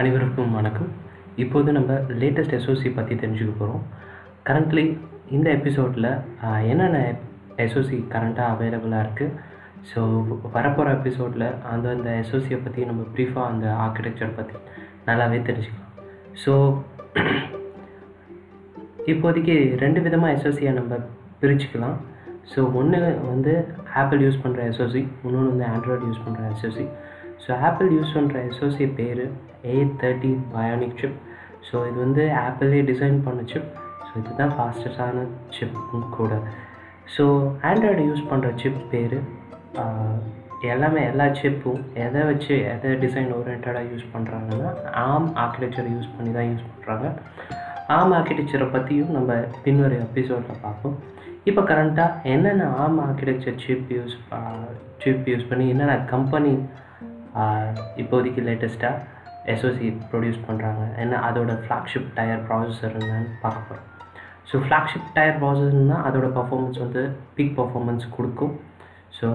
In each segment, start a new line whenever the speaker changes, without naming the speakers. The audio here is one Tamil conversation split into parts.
அனைவருக்கும் வணக்கம். இப்போது நம்ம லேட்டஸ்ட் எஸ்ஓசி பற்றி தெரிஞ்சுக்க போகிறோம் கரண்ட்லி இந்த எபிசோடில் என்னென்ன எஸ்ஓசி கரண்ட்டாக அவைலபிளாக இருக்குது ஸோ வரப்போகிற எபிசோடில் அந்த அந்த எஸ்ஓசியை பற்றி நம்ம ப்ரீஃபாக அந்த ஆர்கிடெக்சர் பற்றி நல்லாவே தெரிஞ்சுக்கலாம். ஸோ இப்போதைக்கு ரெண்டு விதமாக எஸ்ஓசியை நம்ம பிரிச்சுக்கலாம். ஸோ ஒன்று வந்து ஆப்பிள் யூஸ் பண்ணுற எஸ்ஓசி இன்னொன்று வந்து ஆண்ட்ராய்டு யூஸ் பண்ணுற எஸ்ஓசி ஸோ ஆப்பிள் யூஸ் பண்ணுற எஸ்ஓசி பேர் A thirty bionic chip so இது வந்து ஆப்பிளே டிசைன் பண்ண சிப் ஸோ இதுதான் ஃபாஸ்டஸ்டான சிப்பும் கூட. ஸோ ஆண்ட்ராய்டு யூஸ் பண்ணுற சிப் பேர் எல்லாமே எல்லா சிப்பும் எதை வச்சு எதை டிசைன் ஓரியன்டாக யூஸ் பண்ணுறாங்கன்னா ஆம் ஆர்கிடெக்சர் யூஸ் பண்ணி தான் யூஸ் பண்ணுறாங்க ஆம் ஆர்கிடெக்சரை பற்றியும் நம்ம பின்வரும் எபிசோடில் பார்ப்போம். இப்போ கரண்ட்டாக என்னென்ன ARM architecture chip use chip use பண்ணி என்னென்ன கம்பெனி இப்போதைக்கு லேட்டஸ்ட்டாக எஸ்ஓசி ப்ரொடியூஸ் பண்ணுறாங்க ஏன்னா அதோட ஃப்ளாக்ஷிப் டயர் ப்ராசஸர் என்னன்னு பார்க்க போகிறோம் ஸோ ஃப்ளாக்ஷிப் டயர் ப்ராசஸர்னால் அதோட பர்ஃபார்மன்ஸ் வந்து பீக் பர்ஃபார்மன்ஸ் கொடுக்கும். ஸோ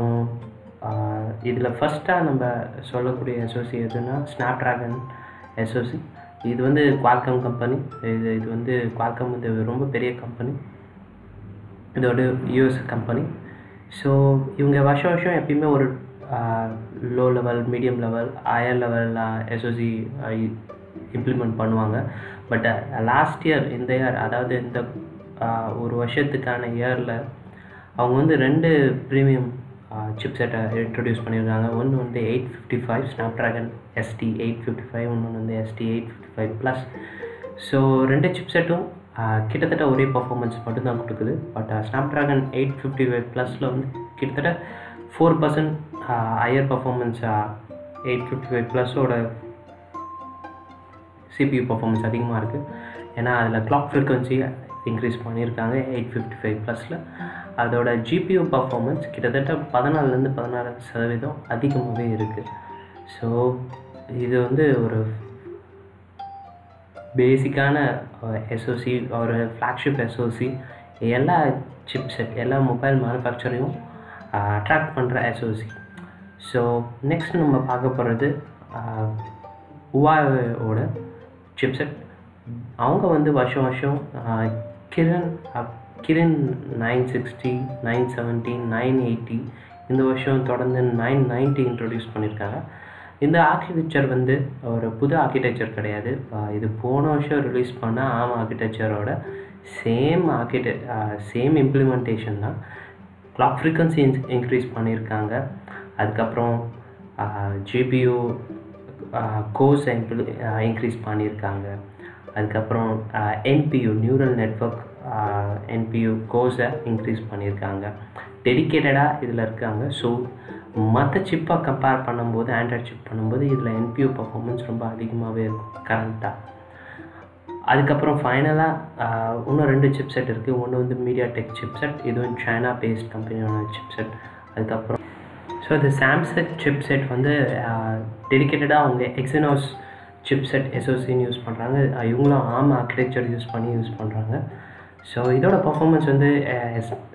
இதில் ஃபஸ்ட்டாக நம்ம சொல்லக்கூடிய எஸ்ஓசி எதுனா ஸ்னாப் ட்ராகன் எஸ்ஓசி இது வந்து குவால்கம் கம்பெனி இது இது வந்து குவால்கம் வந்து ரொம்ப பெரிய கம்பெனி இதோட யூஎஸ் கம்பெனி ஸோ இவங்க வருஷம் வருஷம் எப்பயுமே ஒரு low level medium level higher லெவலில் எஸ்ஓசி இம்ப்ளிமெண்ட் பண்ணுவாங்க. பட் லாஸ்ட் இயர் இந்த இயர் அதாவது இந்த ஒரு வருஷத்துக்கான இயரில் அவங்க வந்து ரெண்டு ப்ரீமியம் சிப் செட்டை இன்ட்ரடியூஸ் பண்ணியிருக்காங்க. ஒன்று வந்து eight fifty five Snapdragon SD eight fifty five ஒன்று வந்து SD eight fifty five plus so ரெண்டு சிப் செட்டும் கிட்டத்தட்ட ஒரே பர்ஃபார்மன்ஸ் மட்டும்தான் கொடுக்குது. But Snapdragon eight fifty five ப்ளஸில் வந்து கிட்டத்தட்ட four percent higher performance eight fifty five ப்ளஸோட CPU performance அதிகமாக இருக்குது ஏன்னா அதில் கிளாக் ஃப்ரீக்வன்சி இன்க்ரீஸ் பண்ணியிருக்காங்க எயிட் ஃபிஃப்டி ஃபைவ் ப்ளஸில் அதோட ஜிபியூ பர்ஃபார்மன்ஸ் கிட்டத்தட்ட பதினாலுலேருந்து பதினாறு சதவீதம் அதிகமாகவே இருக்குது ஸோ இது வந்து ஒரு பேசிக்கான எஸ்ஓசி ஒரு ஃப்ளாக்ஷிப் எஸ்ஓசி எல்லா சிப்செட் எல்லா மொபைல் மேனுஃபேக்சரையும் அட்ராக்ட் பண்ணுற எஸ்ஓசி ஸோ நெக்ஸ்ட் நம்ம பார்க்க போகிறது உவாவோட சிப்செட் அவங்க வந்து வருஷம் வருஷம் Kirin Kirin nine sixty nine seventy nine eighty இந்த வருஷம் தொடர்ந்து நைன் நைன்ட்டி இன்ட்ரடியூஸ் பண்ணியிருக்காங்க இந்த ஆர்கிடெக்சர் வந்து ஒரு புது ஆர்கிடெக்சர் கிடையாது. இது போன வருஷம் ரிலீஸ் பண்ண ஆம் ஆர்கிடெக்சரோட சேம் ஆர்கிடெக் சேம் இம்ப்ளிமெண்டேஷன் தான். கிளாக் ஃப்ரீக்வன்சி இன்க்ரீஸ் பண்ணியிருக்காங்க அதுக்கப்புறம் ஜிபியு கோர்ஸ் இன்க்ரீஸ் பண்ணியிருக்காங்க. அதுக்கப்புறம் என்பியூ நியூரல் நெட்ஒர்க் என்பியூ கோர்ஸை இன்க்ரீஸ் பண்ணியிருக்காங்க. டெடிக்கேட்டடாக இதில் இருக்காங்க. ஸோ மற்ற சிப்பை கம்பேர் பண்ணும்போது ஆண்ட்ராய்ட் சிப் பண்ணும்போது இதில் என்பியூ பர்ஃபார்மன்ஸ் ரொம்ப அதிகமாகவே இருக்கும் கரண்ட்டாக அதுக்கப்புறம் ஃபைனலாக இன்னும் ரெண்டு சிப் செட் இருக்குது ஒன்று வந்து மீடியா டெக் சிப் செட் இதுவும் சைனா பேஸ்ட் கம்பெனியோட சிப் செட் அதுக்கப்புறம் ஸோ இந்த சாம்சங் சிப் செட் வந்து uh, டெடிக்கேட்டடாக அவங்க எக்ஸினோஸ் சிப் செட் எஸ்ஓசின்னு யூஸ் பண்ணுறாங்க இவங்களும் ஆம் ஆர்கிடெக்சர் யூஸ் பண்ணி யூஸ் பண்ணுறாங்க ஸோ இதோட பர்ஃபார்மன்ஸ் வந்து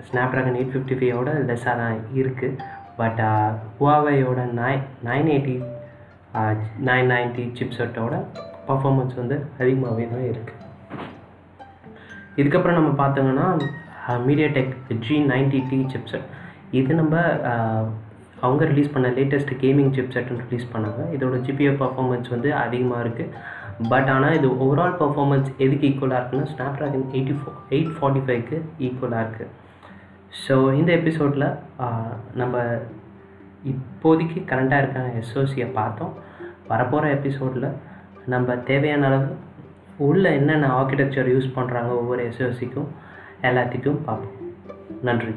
ஸ்னாப் ட்ராகன் எயிட் ஃபிஃப்டி ஃபைவோட லெஸ்ஸாக தான் இருக்குது but ஹுவாவையோட nine nine eighty nine ninety chip செட்டோட பர்ஃபார்மன்ஸ் வந்து அதிகமாகவே தான் இருக்குது இதுக்கப்புறம் நம்ம பார்த்தோங்கன்னா MediaTek G ninety T chipset இது நம்ம uh, அவங்க ரிலீஸ் பண்ண லேட்டஸ்ட் கேமிங் சிப் செட்னு ரிலீஸ் பண்ணாங்க. இதோட ஜிபிஓ பர்ஃபார்மன்ஸ் வந்து அதிகமாக இருக்குது பட் ஆனால் இது ஓவரால் பர்ஃபார்மன்ஸ் எதுக்கு ஈக்குவலாக இருக்குன்னா Snapdragon eighty four eight forty ஃபைவ்க்கு ஈக்குவலாக இருக்குது ஸோ இந்த எபிசோடில் நம்ம இப்போதைக்கு கரண்ட்டாக இருக்க எஸ்ஓசியை பார்த்தோம். வரப்போகிற எபிசோடில் நம்ம தேவையான அளவு உள்ள என்னென்ன ஆர்கிடெக்சர் யூஸ் பண்ணுறாங்க ஒவ்வொரு எஸ்ஓசிக்கும் எல்லாத்துக்கும் பார்ப்போம். நன்றி.